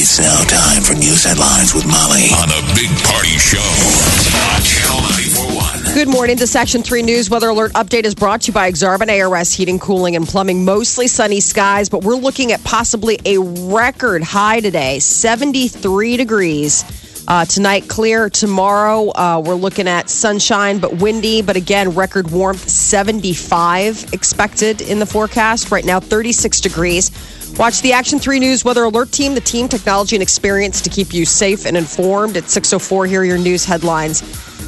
It's now time for news headlines with Molly on a big party show on Channel 941. Good morning. The Action 3 News Weather Alert update is brought to you by Exarban ARS Heating, Cooling, and Plumbing. Mostly sunny skies, but we're looking at possibly a record high today 73 degrees. Uh, tonight, clear. Tomorrow, uh, we're looking at sunshine, but windy. But again, record warmth 75 expected in the forecast. Right now, 36 degrees. Watch the Action 3 News Weather Alert Team, the team, technology, and experience to keep you safe and informed. At 6.04, here are your news headlines.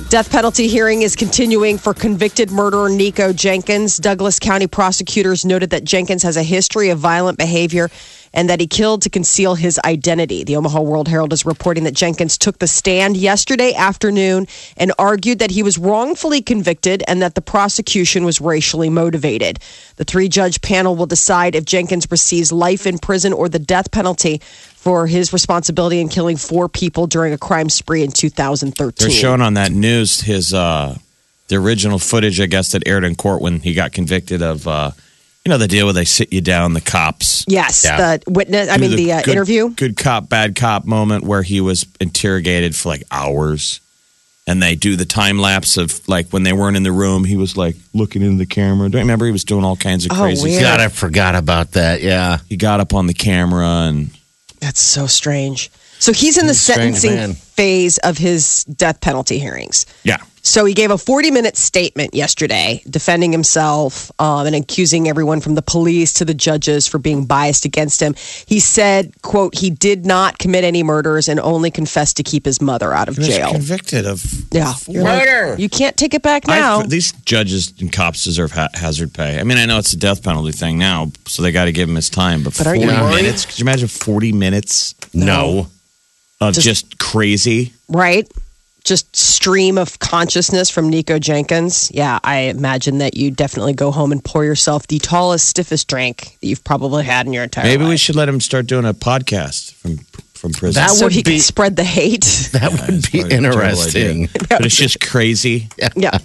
Death penalty hearing is continuing for convicted murderer Nikko Jenkins. Douglas County prosecutors noted that Jenkins has a history of violent behavior and that he killed to conceal his identity. The Omaha World Herald is reporting that Jenkins took the stand yesterday afternoon and argued that he was wrongfully convicted and that the prosecution was racially motivated. The three judge panel will decide if Jenkins receives life in prison or the death penalty for his responsibility in killing four people during a crime spree in 2013. They're showing on that news his uh the original footage, I guess, that aired in court when he got convicted of uh you know the deal where they sit you down, the cops. Yes, Yeah. the witness. I Do mean, the, uh, good- interview. Good cop, bad cop moment where he was interrogated for like hours. And they do the time lapse of like when they weren't in the room, he was like looking into the camera. Don't you remember he was doing all kinds of Oh, crazy weird. stuff. God, I forgot about that. Yeah. He got up on the camera and That's so strange. So he's in the He's a strange sentencing phase of his death penalty hearings. yeah. So he gave a 40 minute statement yesterday defending himself um, and accusing everyone from the police to the judges for being biased against him. He said, quote, he did not commit any murders and only confessed to keep his mother out of He was jail. convicted of Yeah. You're like, Murder. you can't take it back I- now. these judges and cops deserve ha- hazard pay. I mean, I know it's a death penalty thing now, so they got to give him his time. But, But 40 you minutes? Could you imagine 40 minutes No. of Just- just, crazy? right? Just stream of consciousness from Nikko Jenkins. Yeah, I imagine that you definitely go home and pour yourself the tallest, stiffest drink that you've probably had in your entire life. Maybe we should let him start doing a podcast from from prison. That so would he be- can spread the hate. That would It's be probably a terrible interesting. But it's just crazy. Yeah.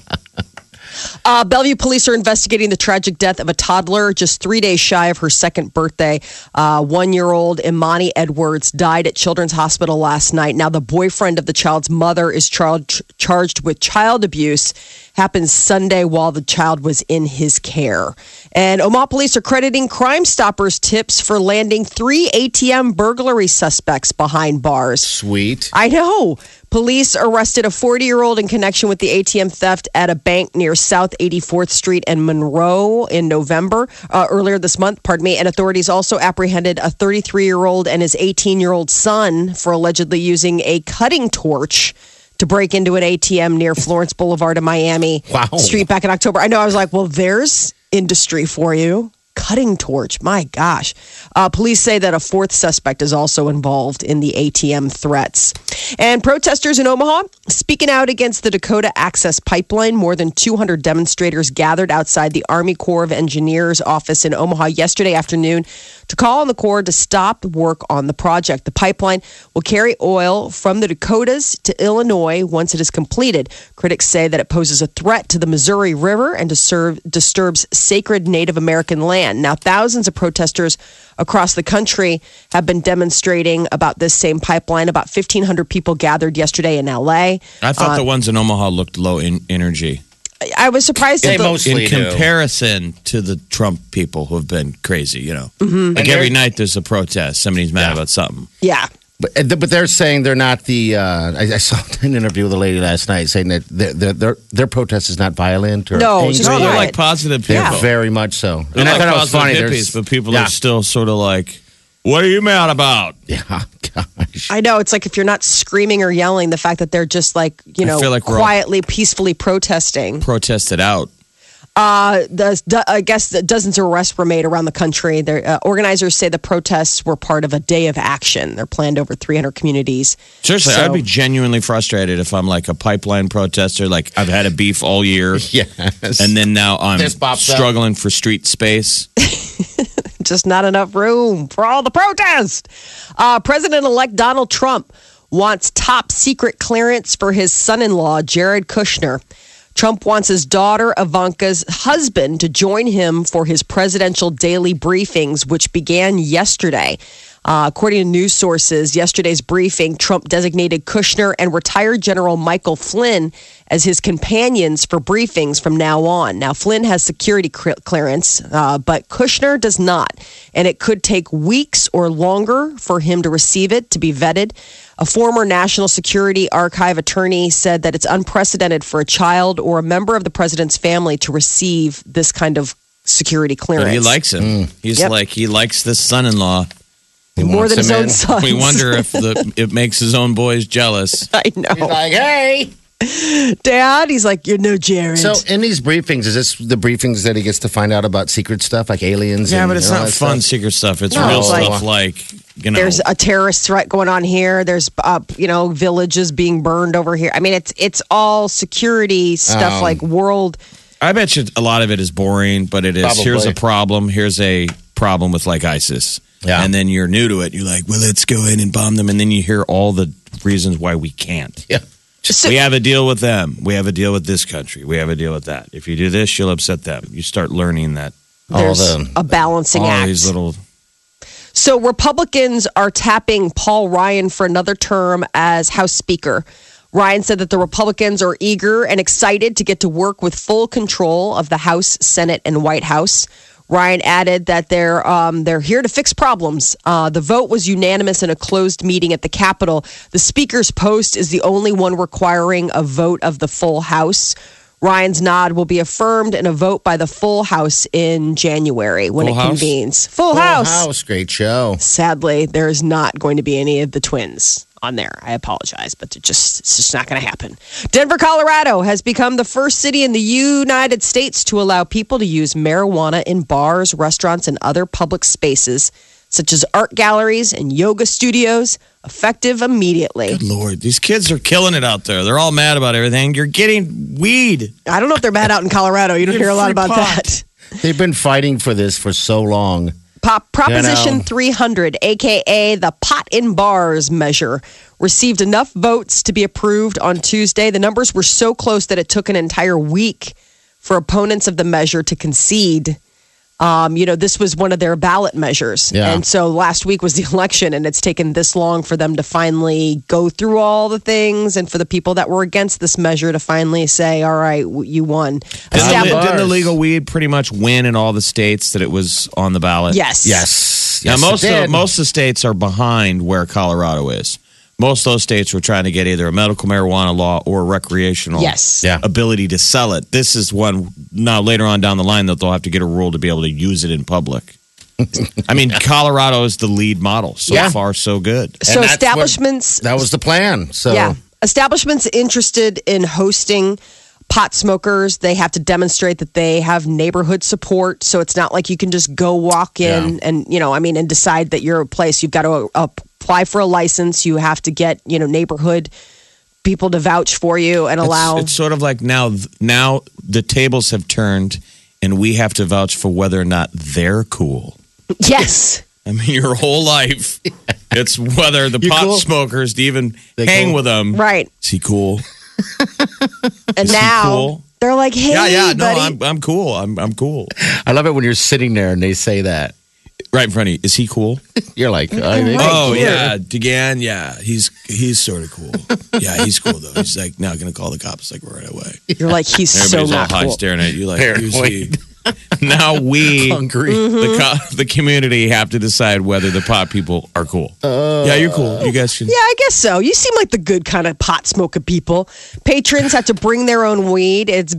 Uh, Bellevue police are investigating the tragic death of a toddler just three days shy of her second birthday. Uh, One year old Imani Edwards died at Children's Hospital last night. Now, the boyfriend of the child's mother is char- charged with child abuse. Happened Sunday while the child was in his care. And Omaha police are crediting Crime Stoppers tips for landing three ATM burglary suspects behind bars. Sweet. I know. Police arrested a 40 year old in connection with the ATM theft at a bank near South 84th Street and Monroe in November, uh, earlier this month, pardon me. And authorities also apprehended a 33 year old and his 18 year old son for allegedly using a cutting torch to break into an ATM near Florence Boulevard in Miami Wow. Street back in October. I know. I was like, well, there's industry for you. Cutting torch. My gosh. Uh, police say that a fourth suspect is also involved in the ATM threats. And protesters in Omaha speaking out against the Dakota Access Pipeline. More than 200 demonstrators gathered outside the Army Corps of Engineers office in Omaha yesterday afternoon to call on the Corps to stop work on the project. The pipeline will carry oil from the Dakotas to Illinois once it is completed. Critics say that it poses a threat to the Missouri River and disturb, disturbs sacred Native American land. Now, thousands of protesters across the country have been demonstrating about this same pipeline. About 1,500 people gathered yesterday in LA. I thought Uh, the ones in Omaha looked low in energy I was surprised They that the, mostly in do. comparison to the Trump people who have been crazy. You know, Mm-hmm. like every night there's a protest. Somebody's mad Yeah. about something. yeah. But, uh, but they're saying they're not the. Uh, I, I saw an interview with a lady last night saying that their their, their, their protest is not violent or No, angry. No, they're like positive They're people. very much so. They're and I thought it was positive funny. hippies, but people yeah. are still sort of like, "What are you mad about?" Yeah, gosh. I know. It's like if you're not screaming or yelling, the fact that they're just like, you know, feel like quietly, peacefully protesting. Protest it out. Uh, the, I guess dozens of arrests were made around the country. Their uh, organizers say the protests were part of a day of action. They're planned over 300 communities. Seriously, So- I'd be genuinely frustrated if I'm like a pipeline protester. Like I've had a beef all year, Yes. and then now I'm This pops up. struggling for street space. just not enough room for all the protest. Uh, President elect Donald Trump wants top secret clearance for his son in law, Jared Kushner. Trump wants his daughter Ivanka's husband to join him for his presidential daily briefings, which began yesterday. Uh, according to news sources, yesterday's briefing, Trump designated Kushner and retired General Michael Flynn as his companions for briefings from now on. Now, Flynn has security cl- clearance, uh, but Kushner does not. And it could take weeks or longer for him to receive it to be vetted. A former National Security Archive attorney said that it's unprecedented for a child or a member of the president's family to receive this kind of security clearance. But he likes him. He's Yep. like he likes this son-in-law. more than his him own in. son. We wonder if the it makes his own boys jealous. I know. He's like, hey. Dad, he's like, you're no Jared. So in these briefings, is this the briefings that he gets to find out about secret stuff like aliens? Yeah, and, but it's and all not fun stuff? secret stuff. It's No, real it's like- stuff like you know. there's a terrorist threat going on here. There's, uh, you know, villages being burned over here. I mean, it's it's all security stuff, Um, like world. I bet you a lot of it is boring, but it is. Here's Probably. a problem. Here's a problem with like ISIS. Yeah. And then you're new to it. You're like, well, let's go in and bomb them. And then you hear all the reasons why we can't. Yeah. So, we have a deal with them. We have a deal with this country. We have a deal with that. If you do this, you'll upset them. You start learning that All there's the a balancing all act. these little. So Republicans are tapping Paul Ryan for another term as House Speaker. Ryan said that the Republicans are eager and excited to get to work with full control of the House, Senate, and White House. Ryan added that they're um, they're here to fix problems. Uh, the vote was unanimous in a closed meeting at the Capitol. The Speaker's post is the only one requiring a vote of the full House. Ryan's nod will be affirmed in a vote by the full House in January when Full it House? convenes. Full, Full House. House, great show. Sadly, there is not going to be any of the twins on there. I apologize, but it just it's just not going to happen. Denver, Colorado has become the first city in the United States to allow people to use marijuana in bars, restaurants, and other public spaces such as art galleries and yoga studios, effective immediately. Good Lord, these kids are killing it out there. They're all mad about everything. You're getting weed. I don't know if they're mad out in Colorado. You don't hear a lot about pot. that. They've been fighting for this for so long. Pop, Proposition 300, aka the pot in bars measure, received enough votes to be approved on Tuesday. The numbers were so close that it took an entire week for opponents of the measure to concede. Um, you know, this was one of their ballot measures. Yeah. And so last week was the election, and it's taken this long for them to finally go through all the things and for the people that were against this measure to finally say, all right, you won. Didn't the, didn't the legal weed pretty much win in all the states that it was on the ballot? yes. Yes. Now most of, most of the states are behind where Colorado is. Most of those states were trying to get either a medical marijuana law or recreational Yes. Yeah. ability to sell it. This is one now later on down the line that they'll have to get a rule to be able to use it in public. I mean, Colorado is the lead model. So Yeah. far, so good. And So that's what- establishments that was the plan. So Yeah. Establishments interested in hosting pot smokers, they have to demonstrate that they have neighborhood support. So it's not like you can just go walk in and, you know, I mean, and decide that you're a place. You've got to uh, apply for a license. You have to get, you know, neighborhood people to vouch for you and allow. It's, it's sort of like now, now the tables have turned, and we have to vouch for whether or not they're cool. yes. I mean, your whole life, it's whether the You pot cool? smokers to even They hang cool? with them. Right. Is he cool? And Is he now cool? they're like, hey, yeah, yeah. No. I'm I'm cool. I'm I'm cool. I love it when you're sitting there and they say that. Right in front of you. Is he cool? You're like, I think oh here. yeah, Degan. Yeah, he's he's sort of cool. yeah, he's cool though. He's like now gonna call the cops like right away. You're like, he's so Everybody's all not high cool. staring at you like who's he? now we, Hungry. the co- the community, have to decide whether the pot people are cool. yeah, you're cool. You guys should. Yeah, I guess so. You seem like the good kind of pot smoker people. Patrons have to bring their own weed. It's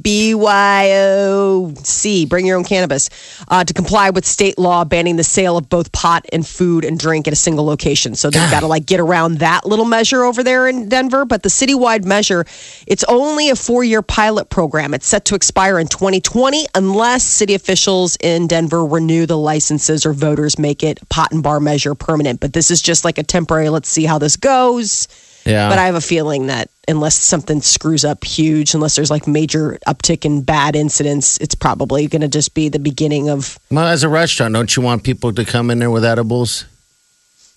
BYOC, bring your own cannabis, uh, to comply with state law banning the sale of both pot and food and drink at a single location. So they've got to like get around that little measure over there in Denver. But the citywide measure, it's only a four year pilot program. It's set to expire in 2020 unless city officials in Denver renew the licenses or voters make it pot and bar measure permanent. But this is just like a temporary, let's see how this goes. Yeah. But I have a feeling that unless something screws up huge, unless there's like major uptick in bad incidents, it's probably going to just be the beginning of well, as a restaurant, don't you want people to come in there with edibles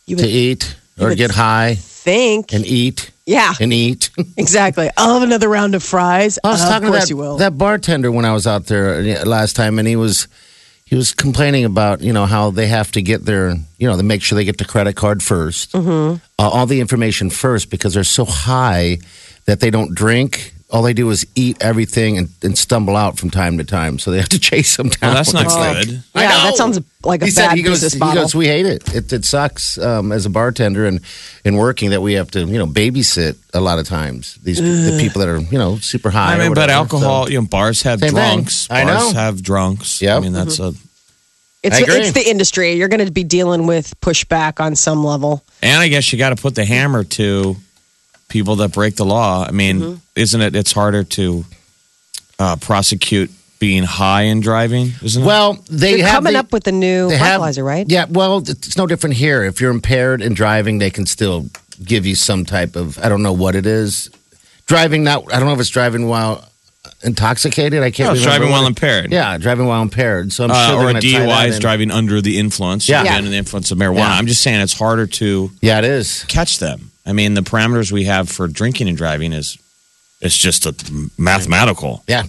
you to eat or would get high think. and eat yeah, and eat? exactly. I'll have another round of fries. I was of talking to course that, you will. that bartender when I was out there uh, last time, and he was he was complaining about you know how they have to get their you know they make sure they get the credit card 1st Mm-hmm. uh, all the information first because they're so high that they don't drink. All they do is eat everything and, and stumble out from time to time. So they have to chase them down. Well, that's not It's like- good. I yeah, that sounds like a he bad said, he goes, business he model. goes, we hate it. It, it sucks um, as a bartender and in working that we have to, you know, babysit a lot of times these the people that are, you know, super high. I or mean, but alcohol, So- you know, bars have Same thing. drunks. I bars know. have drunks. Yeah, I mean, that's a. it's it's the industry. You're going to be dealing with pushback on some level. And I guess you got to put the hammer to people that break the law. I mean, Mm-hmm. isn't it? It's harder to uh, prosecute being high and driving, isn't it? Well, they They're have coming the- up with a new they breathalyzer, right? Yeah, well, it's no different here. If you're impaired and driving, they can still give you some type of I don't know what it is. Driving not I don't know if it's driving while intoxicated. I can't. No, remember driving while it- impaired. Yeah, driving while impaired. So I'm Uh, sure or a gonna DUI that is in. driving under the influence. Yeah. Yeah. Under the influence of marijuana. Yeah. I'm just saying it's harder to Yeah, it is. catch them. I mean, the parameters we have for drinking and driving is it's just a mathematical. Yeah.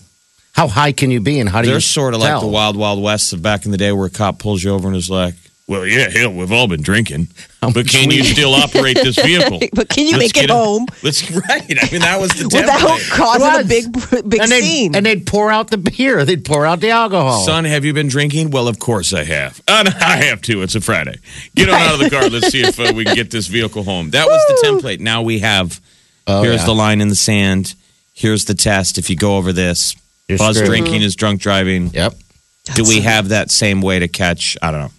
How high can you be, and how do you They're sort of like the wild, wild west of back in the day where a cop pulls you over and is like, well, yeah, hell, we've all been drinking, but much can you still operate this vehicle? But can you Let's make it get a- home Let's right. I mean, that was the without template. causing It a big, big and they'd, scene? and they'd pour out the beer. They'd pour out the alcohol. Son, have you been drinking? Well, of course I have. Uh, I have too. It's a Friday. Get on out of the car. Let's see if uh, we can get this vehicle home. That was the template. Now we have. Oh, here's yeah. the line in the sand. Here's the test. If you go over this, You're buzz screwed. drinking is drunk driving. Yep. Do we have that same way to catch? I don't know.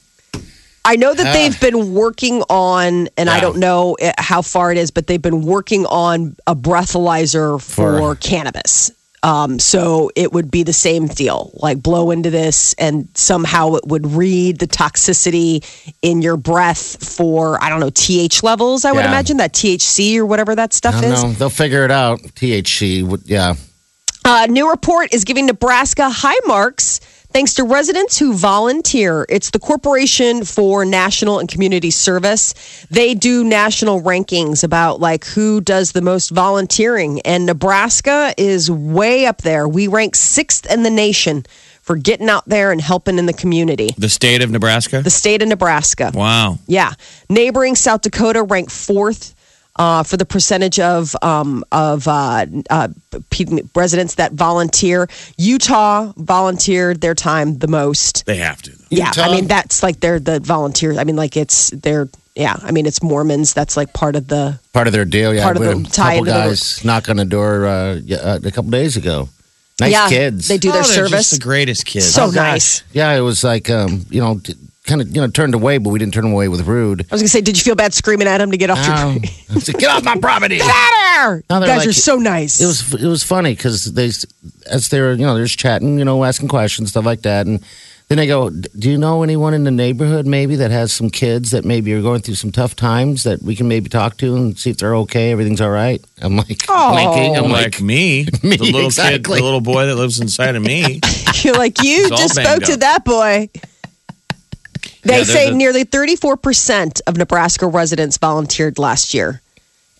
I know that they've been working on, and I don't know uh, how far it is, but they've been working on a breathalyzer for, For- cannabis. Um, so it would be the same deal, like blow into this, and somehow it would read the toxicity in your breath for I don't know TH levels. I would imagine that THC or whatever that stuff I don't is. know. They'll figure it out. THC. would- Yeah. A new report is giving Nebraska high marks thanks to residents who volunteer. It's the Corporation for National and Community Service. They do national rankings about like who does the most volunteering, and Nebraska is way up there. We rank sixth in the nation for getting out there and helping in the community. The state of Nebraska. The state of Nebraska. wow. Yeah. Neighboring South Dakota ranked fourth uh, for the percentage of um, of uh, uh, pe- residents that volunteer. Utah volunteered their time the most. They have to. Yeah, Utah? I mean that's like they're the volunteers. I mean like it's they're yeah. I mean it's Mormons. That's like part of the Part of their deal. Yeah. Part of We the had a tie couple into the- guys knock on the door uh, uh, a couple days ago. Nice yeah. kids. They do their Oh, they're service. Just the greatest kids. So Oh, gosh. nice. Yeah, it was like um, you know, kind of you know turned away, but we didn't turn away with rude. I was gonna say, did you feel bad screaming at him to get off your? Um, I said, Get off my property. Get out of there! No, you they're guys like- are so nice. It was it was funny because they as they were you know they're just chatting you know asking questions stuff like that and then they go do you know anyone in the neighborhood maybe that has some kids that maybe are going through some tough times that we can maybe talk to and see if they're okay everything's all right I'm like Oh. blinking I'm like, like me, Me, the little kid, the little boy that lives inside of me. You're like, you just banged spoke to that boy. They Yeah, say the- nearly 34% of Nebraska residents volunteered last year.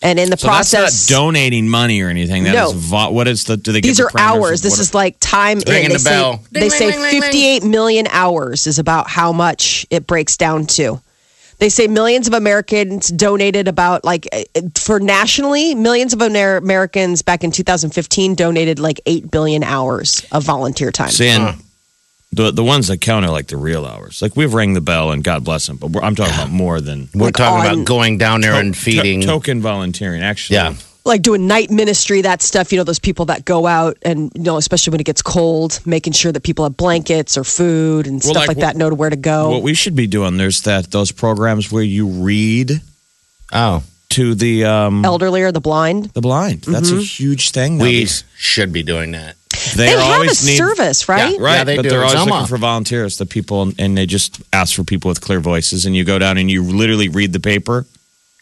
And in the So process, that's not donating money or anything. That is No. vo- what is the? Do they? these give are the parameters hours. This is like time in. ringing They the say, bell. they Ding, say ling. 58 million hours is about how much it breaks down to. They say millions of Americans donated about like eh, for nationally, millions of Amer- Americans back in 2015 donated like 8 billion hours of volunteer time. saying The the ones that count are like the real hours. Like we've rang the bell and God bless them, but we're, I'm talking about more than We're Like talking on- about going down there and to- feeding. token volunteering. Actually, Yeah. like doing night ministry, that stuff, you know, those people that go out and, you know, especially when it gets cold, making sure that people have blankets or food and Well, stuff like like, that, know to where to go. What we should be doing there's that those programs where you read oh, to the um Elderly or the blind. the blind. That's a huge thing. now. we These- should be doing that. They, They, are have a need, service, right? Yeah, Right, Yeah, they but do. they're always Zelma. looking for volunteers, the people, and they just ask for people with clear voices. And you go down and you literally read the paper.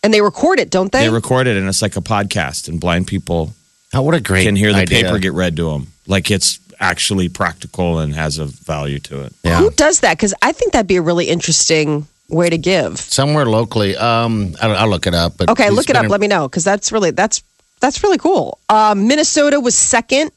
And they record it, don't they? They record it, and it's like a podcast, and blind people Oh, what a great can hear the idea. paper get read to them. Like it's actually practical and has a value to it. Yeah. Who does that? Because I think that'd be a really interesting way to give. Somewhere locally. Um, I'll, I'll look it up. But Okay, look it up. a- Let me know because that's really that's that's really cool. Um, Minnesota was second,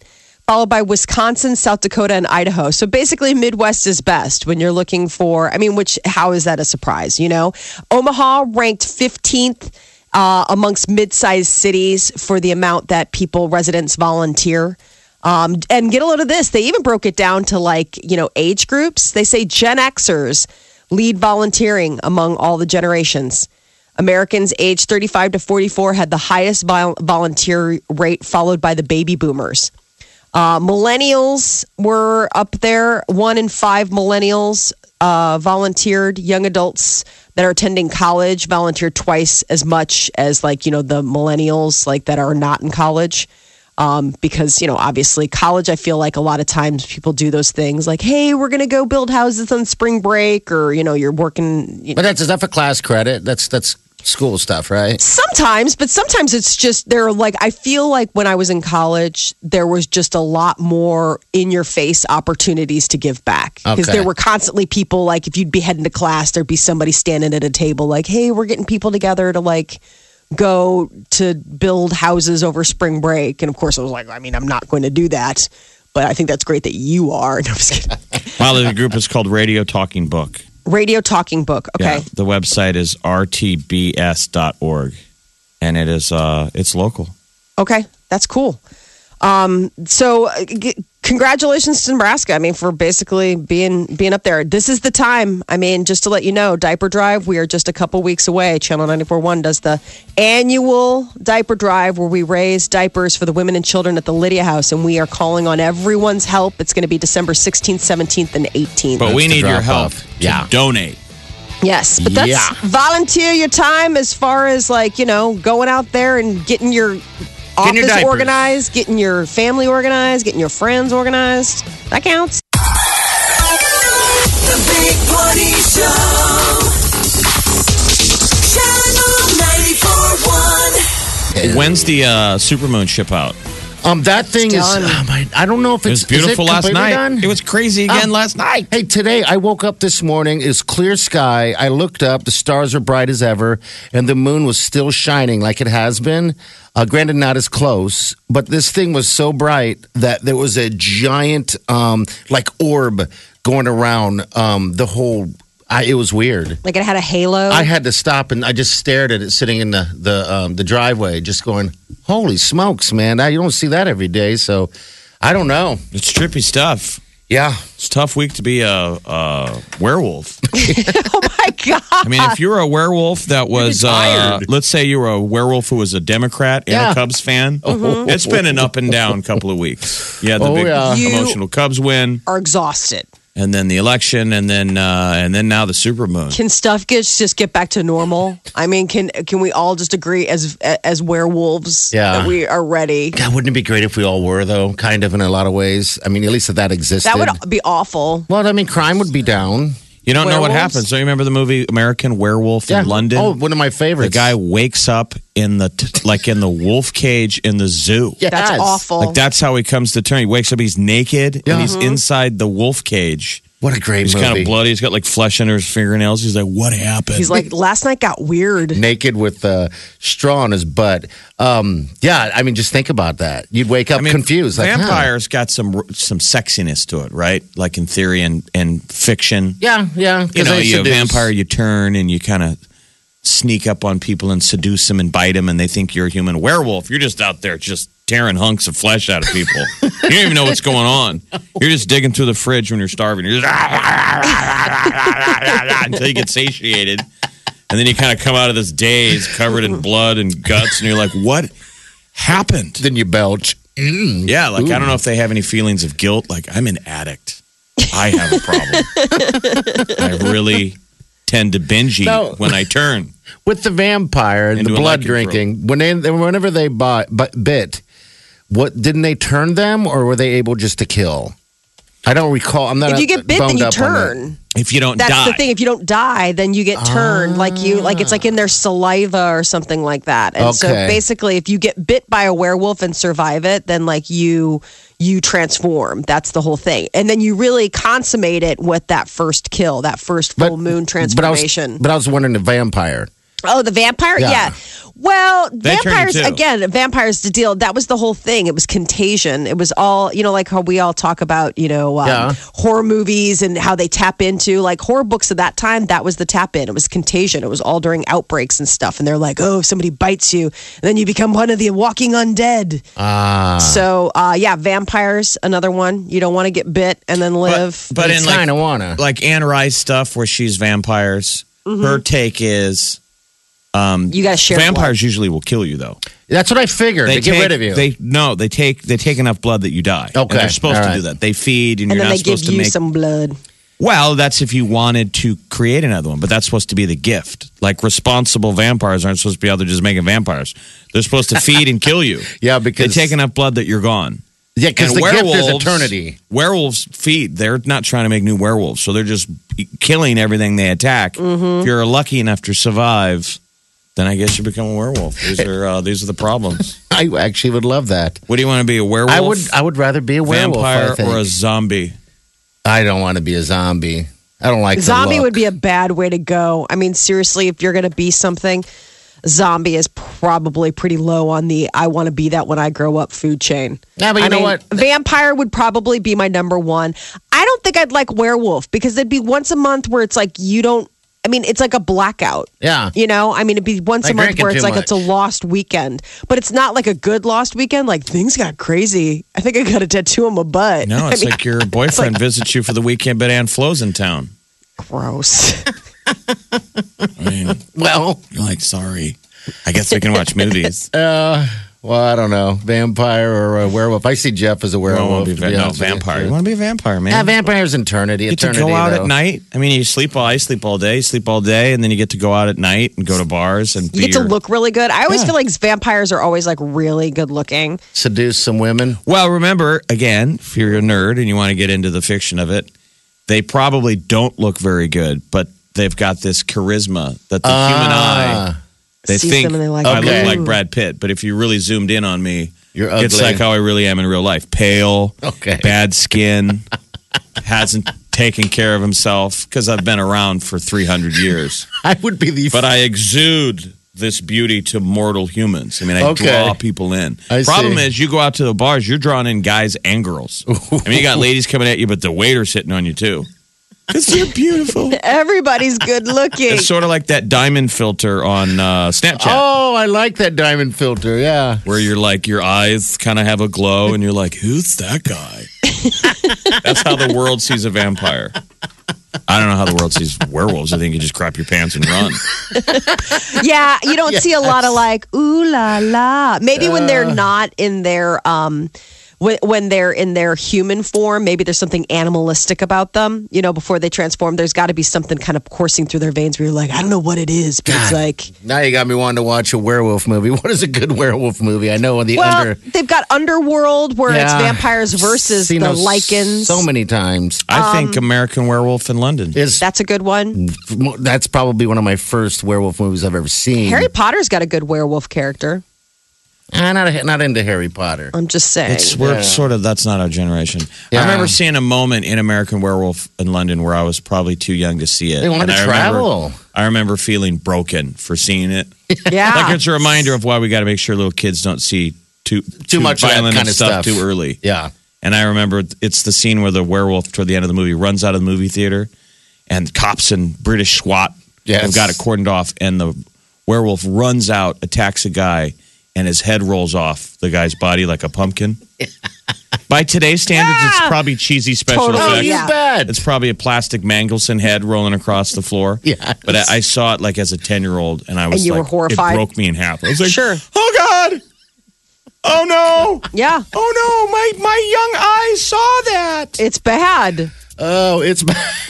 followed by Wisconsin, South Dakota, and Idaho. So basically, Midwest is best when you're looking for. I mean, which how is that a surprise? You know, Omaha ranked 15th. Uh, amongst mid-sized cities for the amount that people residents volunteer um, and get a load of this they even broke it down to like you know age groups they say gen xers lead volunteering among all the generations Americans aged 35 to 44 had the highest vol- volunteer rate, followed by the baby boomers. Uh, millennials were up there. One in five millennials uh, volunteered. Young adults that are attending college volunteered twice as much as like you know the millennials like that are not in college. Um, because you know, obviously, college. I feel like a lot of times people do those things like, "Hey, we're going to go build houses on spring break," or you know, you're working. But that's that for class credit? That's that's school stuff, right? Sometimes, but sometimes it's just they're like I feel like when I was in college, there was just a lot more in your face opportunities to give back because Okay. there were constantly people like if you'd be heading to class, there'd be somebody standing at a table like, "Hey, we're getting people together to like." go to build houses over spring break and of course I was like I mean I'm not going to do that but I think that's great that you are no, I'm just kidding. Well, the group is called Radio Talking Book. Radio talking book okay Yeah, the website is rtbs.org, and it is uh, it's local. Okay, that's cool. Um, so, uh, g- congratulations to Nebraska. I mean, for basically being being up there. This is the time. I mean, just to let you know, diaper drive. We are just a couple weeks away. Channel 94.1 does the annual diaper drive where we raise diapers for the women and children at the Lydia House, and we are calling on everyone's help. It's going to be December 16th, 17th, and 18th. But we That's the need your help off. to Yeah. donate. Yes, but that's Yeah. volunteer your time as far as like, you know, going out there and Getting your office diapers. organized, getting your family organized, getting your friends organized. That counts. The Big Party Show. Channel 94.1. When's the uh, supermoon ship out? Um, that thing is. done. oh my, I don't know if It it's was beautiful it last night. Done? It was crazy again Oh. last night. Hey, today I woke up this morning. It's clear sky. I looked up. The stars are bright as ever, and the moon was still shining like it has been. Uh, granted, not as close, but this thing was so bright that there was a giant, um, like orb going around um, the whole. I, it was weird. Like it had a halo. I had to stop and I just stared at it sitting in the the um, the driveway, just going, "Holy smokes, man! I, you don't see that every day." So, I don't know. It's trippy stuff. Yeah, It's a tough week to be a, a werewolf. oh my God. I mean, if you're a werewolf that was, uh, let's say you were a werewolf who was a Democrat and Yeah. a Cubs fan, it's been an up and down couple of weeks. Yeah, the Oh, big yeah. You- emotional Cubs win, Are exhausted. And then the election, and then uh, and then now the supermoon. Can stuff get, just get back to normal? I mean, can can we all just agree as as werewolves Yeah. that we are ready? God, wouldn't it be great if we all were though? Kind of in a lot of ways. I mean, at least if that existed. That would be awful. Well, I mean, crime would be down. You don't know what Werewolves? happens. So you remember the movie American Werewolf in London? Oh, one of my favorites. the favorites. guy wakes up in the t- like in the wolf cage in the zoo. Yes. That's awful. Like that's how he comes to turn. He wakes up, he's naked, Yeah. and he's mm-hmm. inside the wolf cage. What a great He's movie. kind of bloody. He's got like flesh under his fingernails. He's like, "What happened?" He's like, last night got weird. Naked with uh, straw on his butt. Um, yeah, I mean, just think about that. You'd wake up I mean, confused. Like, huh. vampires got some some sexiness to it, right? Like in theory and and fiction. Yeah, yeah. 'cause You know, they you a seduce. vampire, you turn and you kind of sneak up on people and seduce them and bite them, and they think you're a human werewolf. You're just out there, just tearing hunks of flesh out of people. you don't even know what's going on. You're just digging through the fridge when you're starving. You're just until you get satiated. And then you kind of come out of this daze covered in blood and guts, and you're like, what happened? Then you belch. Mm. Yeah, like I don't know if they have any feelings of guilt. Like I'm an addict. I have a problem. I really tend to binge eat No. when I turn. With the vampire and Into the blood drinking, when they, whenever they bought, but bit, what didn't they turn them, or were they able just to kill? I don't recall. I'm not. If you get bit, then you up on that. turn. If you don't That's die, the thing. If you don't die, then you get turned. Like you, like it's like in their saliva or something like that. And so basically, if you get bit by a werewolf and survive it, then like you you transform. That's the whole thing. And then you really consummate it with that first kill, that first full moon But I was, transformation. but I was wondering the vampire. Oh, the vampire? Yeah. Yeah. Well, They vampires again. Vampires the deal. That was the whole thing. It was contagion. It was all you know, like how we all talk about you know um, Yeah. horror movies and how they tap into like horror books at that time. That was the tap in. It was contagion. It was all during outbreaks and stuff. And they're like, oh, if somebody bites you, then you become one of the walking undead. Ah, So uh, yeah, vampires. Another one. You don't want to get bit and then live. but, but in like kind of wanna. like Anne Rice stuff where she's vampires, her take is you got to share. vampires usually will kill you though. That's what I figured. They, get take- rid of you. They no, they take they take enough blood that you die. And Okay, they're supposed all to do that. They feed, and, and you're then not they give supposed to you make. some blood. well, that's if you wanted to create another one, but that's supposed to be the gift. Like responsible vampires aren't supposed to be out there just making vampires. They're supposed to feed and kill you. yeah, because They because take enough blood that you're gone. yeah, because And the gift is werewolves- eternity. Werewolves feed. They're not trying to make new werewolves, so they're just killing everything they attack. Mm-hmm. If you're lucky enough to survive, then I guess you become a werewolf. These are uh, these are the problems. I actually would love that. What do you want to be? A werewolf? I would. I would rather be a werewolf. I vampire think. or a zombie? I don't want to be a zombie. I don't like the Zombie look. would be a bad way to go. I mean, seriously, if you're going to be something, zombie is probably pretty low on the I want to be that when I grow up food chain. Yeah, but you I know mean, what? Vampire would probably be my number one. I don't think I'd like werewolf because it'd be once a month where it's like you don't. I mean, it's like a blackout. Yeah. You know, I mean, it'd be once Like a month where it's too like it's a lost weekend, but it's not like a good lost weekend. Like things got crazy. I think I got a tattoo on my butt. No, it's I mean, like your boyfriend visits you for the weekend, but Ann Flo's in town. gross. I mean, Well, you're like, sorry. I guess we can watch movies. uh, well, I don't know, vampire or a werewolf. I see Jeff as a werewolf. want to be to be no honest with you. vampire. You want to be a vampire, man? Yeah, vampire's eternity. You get to go out though. at night. I mean, you sleep all. I sleep all day. Sleep all day, and then you get to go out at night and go to bars and You be get to look really good. I always Yeah. feel like vampires are always like really good looking. Seduce some women. Well, remember again, if you're a nerd and you want to get into the fiction of it, they probably don't look very good, but they've got this charisma that the human eye Ah, they Sees think them and they're like, I Okay. look like Brad Pitt. But if you really zoomed in on me, You're it's ugly. like how I really am in real life: pale, Okay. bad skin, hasn't taken care of himself because I've been around for 300 years. I would be the. But I exude this beauty to mortal humans. I mean, I Okay. draw people in. I Problem see. is, you go out to the bars, you're drawing in guys and girls. I mean, you got ladies coming at you, but the waiter's hitting on you too. Because you're beautiful. Everybody's good looking. It's sort of like that diamond filter on uh, Snapchat. oh, I like that diamond filter. Yeah. Where you're like, your eyes kind of have a glow, and you're like, who's that guy? That's how the world sees a vampire. I don't know how the world sees werewolves. I think you just crap your pants and run. yeah, you don't see a lot of like ooh la la. Maybe when they're not in their um when, when they're in their human form, maybe there's something animalistic about them. You know, before they transform, there's got to be something kind of coursing through their veins where you're like, I don't know what it is, but it's like. Now you got me wanting to watch a werewolf movie. What is a good werewolf movie? I know on the Well, under. they've got Underworld where it's vampires versus Seen the those Lycans. So many times. I Um, think American Werewolf in London. Is That's a good one. that's probably one of my first werewolf movies I've ever seen. Harry Potter's got a good werewolf character. I'm not not into Harry Potter. I'm just saying. It's we're Yeah. sort of that's not our generation. Yeah. I remember seeing a moment in American Werewolf in London where I was probably too young to see it. They wanted And to I remember- travel. I remember feeling broken for seeing it. yeah. Like it's a reminder of why we got to make sure little kids don't see too too, much of violent kind and of stuff, stuff. too early. Yeah. And I remember it's the scene where the werewolf toward the end of the movie runs out of the movie theater, and cops and British SWAT Yes. have got it cordoned off, and the werewolf runs out, attacks a guy, and his head rolls off the guy's body like a pumpkin. By today's standards, it's probably cheesy special Totally, effects. Oh, yeah. bet. It's probably a plastic Mangelson head rolling across the floor. yeah, But I, I saw it like as a 10 year old and I was you were like, horrified? It broke me in half. I was like, Sure. oh God. Oh no. Yeah, Oh no. My, my young eyes saw that. it's bad. Oh, it's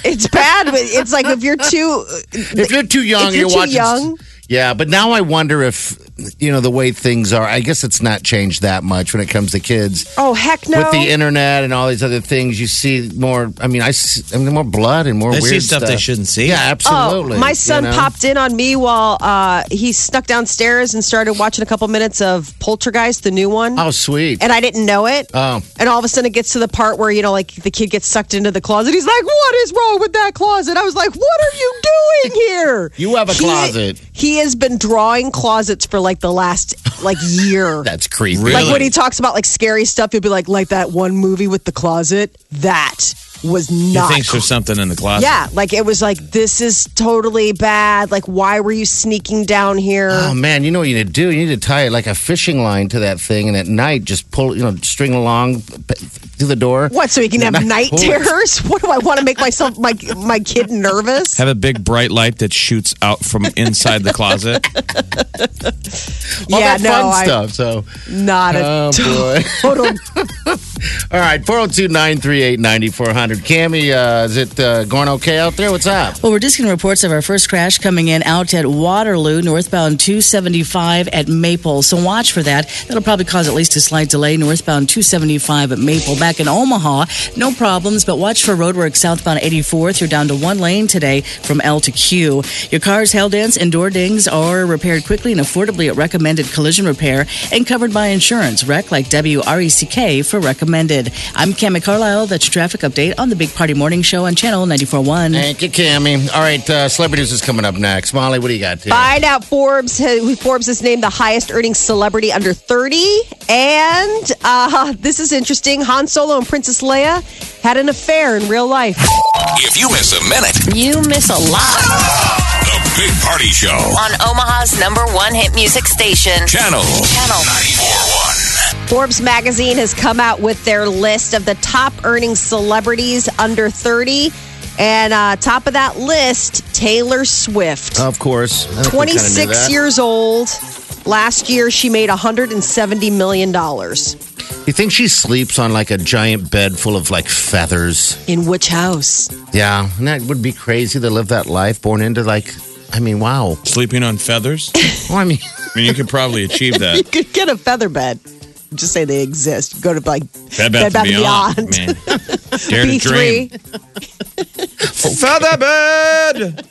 It's bad. but It's like if you're too. if you're too young, If you're are too watching. young. Yeah, but now I wonder if you know the way things are. I guess it's not changed that much when it comes to kids. Oh heck no! With the internet and all these other things, you see more. I mean, I, see, I mean, more blood and more They weird see stuff they shouldn't see. Yeah, absolutely. Oh, my you son know? popped in on me while uh, he snuck downstairs and started watching a couple minutes of Poltergeist, the new one. Oh, sweet. And I didn't know it. Oh. And all of a sudden it gets to the part where, you know, like the kid gets sucked into the closet. He's like, What is wrong with that closet? I was like, What are you doing here? You have a He- closet. He has been drawing closets for like the last like year. That's creepy. Like when he talks about like scary stuff, he'll be like, like that one movie with the closet. That was He not thinks there's something in the closet. yeah, like it was like this is totally bad. Like why were you sneaking down here? Oh man, you know what you need to do? You need to tie like a fishing line to that thing, and at night just pull, you know, string along p- through the door. what? So he can have night pull terrors? What do I want to make myself my my kid nervous? Have a big bright light that shoots out from inside the closet. All yeah, that no, fun I, stuff. So, not a oh boy. total. All right, 402 938 9400. Cami, uh, is it uh, going okay out there? What's up? Well, we're just getting reports of our first crash coming in out at Waterloo, northbound 275 at Maple. So watch for that. That'll probably cause at least a slight delay. Northbound 275 at Maple. Back in Omaha, no problems, but watch for roadwork southbound 84 through down to one lane today from L to Q. Your car's hell dents and door dings are repaired quickly and affordably at recommended collision repair and covered by insurance. Rec like WRECK for recommended. I'm Cami Carlisle. That's your traffic update on the Big Party Morning Show on Channel 94.1. Thank you, Cami. All right, uh, Celebrity News is coming up next. Molly, what do you got? Here? Find out Forbes who Forbes has named the highest earning celebrity under 30. And uh, this is interesting. Han Solo and Princess Leia had an affair in real life. If you miss a minute, You miss a lot the Big Party Show. on Omaha's number one hit music station. Channel Channel 94.1. Forbes magazine has come out with their list of the top earning celebrities under 30. And uh, top of that list, Taylor Swift. Of course. I think we kinda knew 26 years old. Last year, she made $170 million. You think she sleeps on like a giant bed full of like feathers? In which house? Yeah, and that would be crazy to live that life born into like, I mean, wow. Sleeping on feathers? Well, I mean, I mean, you could probably achieve that. You could get a feather bed. Just say they exist. Go to like Bed Bath, and Beyond. Man. Dare to dream. B3, Feather bed.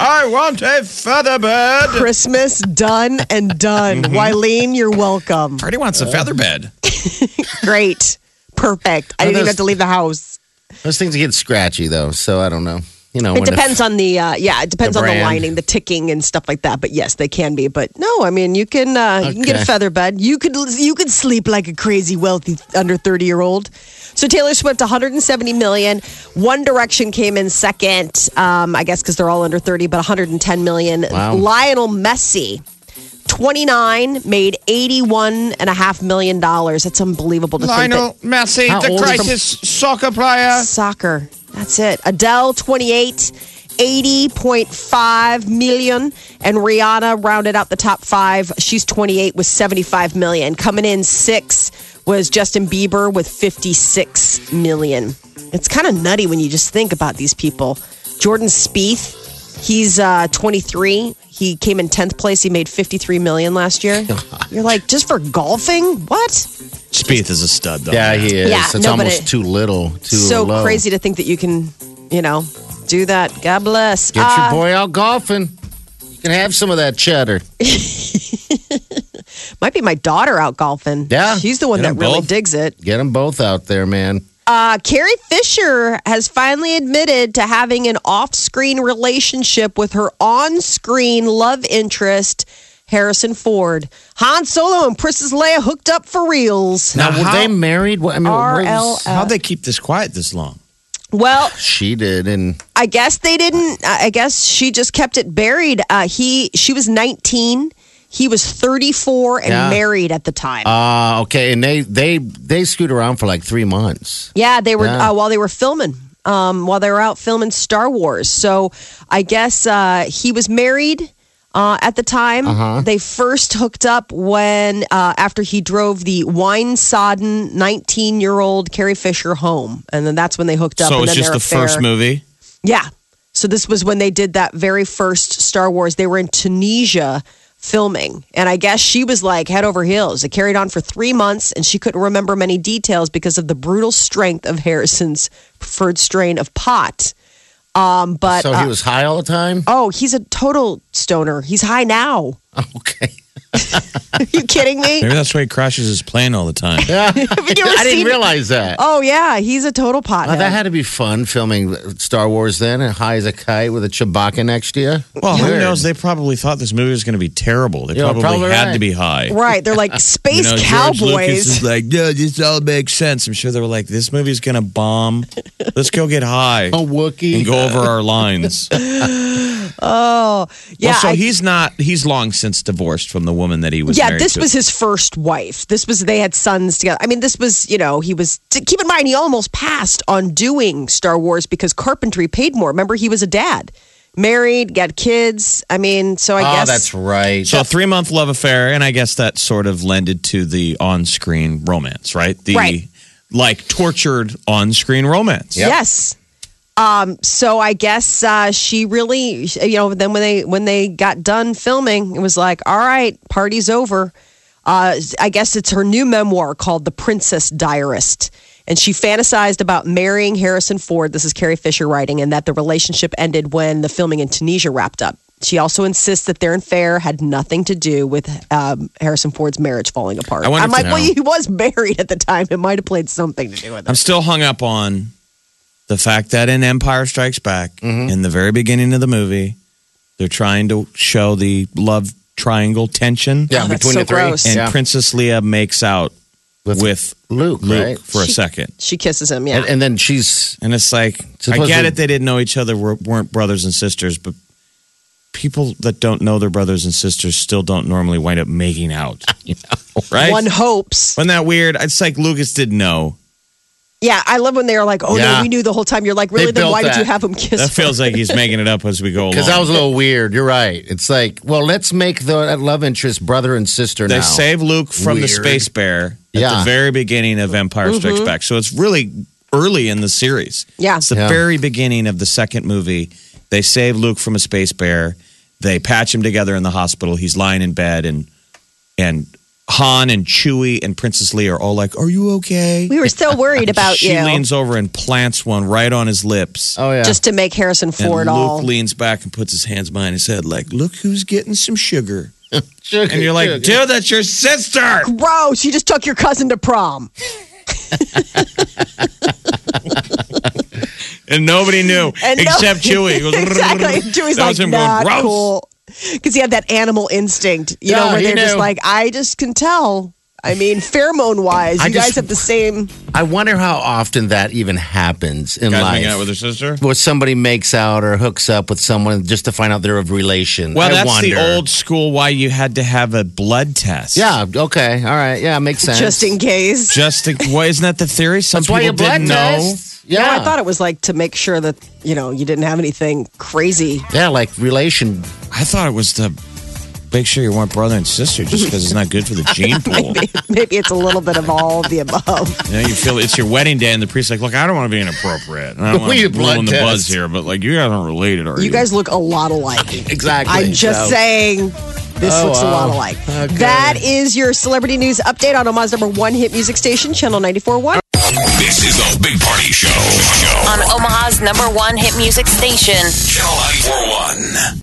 I want a feather bed. Christmas, done and done. Mm-hmm. Wileen, you're welcome. Party wants a feather bed. Great. Perfect. I didn't even have to leave the house. those things get scratchy though, so I don't know. You know, It when the- depends on the uh, yeah, it depends The on the lining, the ticking and stuff like that. But yes, they can be. But no, I mean you can uh, you can get a Okay. feather bed. You could you could sleep like a crazy wealthy under 30 year old. So Taylor Swift 170 million. One Direction came in second. Um, I guess because they're all under 30, but 110 million. Wow. Lionel Messi 29 made 81 and a half million dollars. That's unbelievable to Lionel think Messi, How the old crisis soccer player. soccer. That's it. Adele 28 80.5 million and Rihanna rounded out the top 5. She's 28 with 75 million. Coming in 6 was Justin Bieber with 56 million. It's kind of nutty when you just think about these people. Jordan Spieth, he's uh, 23. He came in 10th place. He made 53 million last year. You're like, just for golfing? What? Spieth is a stud, though. yeah, he is. Yeah, it's no, almost it- too little, too so low. crazy to think that you can, you know, do that. God bless. Get Uh, your boy out golfing. You can have some of that cheddar. might be my daughter out golfing. Yeah. She's the one that really both. digs it. Get them both out there, man. Uh, Carrie Fisher has finally admitted to having an off screen relationship with her on screen love interest, Harrison Ford. Han Solo and Princess Leia hooked up for reals. Now, Now, were how- they married? What, I mean, what. How'd they keep this quiet this long? Well, she did, and I guess they didn't. I guess she just kept it buried. Uh, he, she was 19. He was 34 and Yeah. married at the time. Uh, okay, and they they they screwed around for like three months. Yeah, they were Yeah. Uh, while they were filming. Um, while they were out filming Star Wars, so I guess uh, he was married uh, at the time. Uh-huh. They first hooked up when uh, after he drove the wine-sodden nineteen-year-old Carrie Fisher home, and then that's when they hooked up. So and it's then just their the first movie. Yeah. So this was when they did that very first Star Wars. They were in Tunisia filming. And I guess she was like head over heels. It carried on for three months and she couldn't remember many details because of the brutal strength of Harrison's preferred strain of pot. Um, but so uh, he was high all the time. oh, he's a total stoner. He's high now. Okay. Are you kidding me? Maybe that's why he crashes his plane all the time. Yeah, you ever I didn't realize that. Oh yeah, he's a total pothead. Well, that had to be fun filming Star Wars then, and high as a kite with a Chewbacca next to you. Well, who knows? They probably thought this movie was going to be terrible. They Yeah, probably, probably had right. to be high. right. They're like space you know, George cowboys. Lucas is like, yeah, this all makes sense. I'm sure they were like, this movie's going to bomb. Let's go get high A Wookiee. and go over our lines. oh, yeah. well, so I- he's not, he's long since divorced from the woman that he was yeah, married this to. was his first wife. This was they had sons together. I mean, this was you know he was. Keep in mind, he almost passed on doing Star Wars because carpentry paid more. Remember, he was a dad, married, got kids. I mean, so I oh, guess that's right. So a three month love affair, and I guess that sort of lended to the on screen romance, right? The Right. like tortured on screen romance. Yes. Um, so I guess uh, she really, you know, then when they when they got done filming, it was like, all right, party's over. Uh, I guess it's her new memoir called The Princess Diarist. And she fantasized about marrying Harrison Ford. This is Carrie Fisher writing, and that the relationship ended when the filming in Tunisia wrapped up. She also insists that their affair had nothing to do with um, Harrison Ford's marriage falling apart. I'm like, well, he was married at the time. It might have played something to do with it. I'm still hung up on the fact that in Empire Strikes Back, Mm-hmm. in the very beginning of the movie, they're trying to show the love triangle tension. yeah, Oh, between so the three. gross. And yeah. Princess Leia makes out With with, Luke, Luke right? for a second. She kisses him, yeah. And, and then she's And it's like, I get it, they didn't know each other, were- weren't brothers and sisters, but people that don't know their brothers and sisters still don't normally wind up making out. Right? One hopes. Wasn't that weird? It's like Lucas didn't know. Yeah, I love when they're like, "Oh Yeah. no, we knew the whole time." You're like, "Really? They Then built why did you have him kiss?" That her? feels like he's making it up as we go along. because that was a little weird. You're right. It's like, well, let's make the that love interest brother and sister They now. save Luke from the Weird. space bear at Yeah. the very beginning of Empire Strikes mm-hmm. Back. So it's really early in the series. Yeah. It's the Yeah. very beginning of the second movie. They save Luke from a space bear. They patch him together in the hospital. He's lying in bed and and Han and Chewie and Princess Leia are all like, "Are you okay?" we were so worried about she you, She leans over and plants one right on his lips. oh yeah, just to make Harrison and Ford Luke all. Luke leans back and puts his hands behind his head, like, "Look who's getting some sugar." Sugar, And you're like, sugar. "Dude, that's your sister." Gross! You just took your cousin to prom. And nobody knew And no- except Chewie. He goes, exactly. Chewie's That was like, him going, not "Gross." cool. Because he had that animal instinct, you Yeah, know, where they're just like, I just can tell. I mean, pheromone wise, I you guys have the same. I wonder how often that even happens in Guys life. hanging out with her sister. where somebody makes out or hooks up with someone just to find out they're of relation. Well, I that's wonder. the old school why you had to have a blood test. Yeah. Okay. All right. Yeah. Makes sense. Just in case. Just to, why isn't that the theory? Some That's why you people blood didn't know. test. Yeah. No, I thought it was like to make sure that, you know, you didn't have anything crazy. Yeah, like relation. I thought it was to make sure you weren't brother and sister just because it's not good for the gene pool. Maybe it's a little bit of all of the above. You know, you feel it's your wedding day, and the priest's like, "Look, I don't want to be inappropriate. and I don't want to ruin the buzz here, but like, you guys aren't related, are you? You guys look a lot alike. Exactly. I'm just So- saying this Oh, looks a lot alike. Okay. That is your celebrity news update on Omaha's number one hit music station, Channel 94.1. This is the Big Party Show. On Omaha's number one hit music station. Channel 941.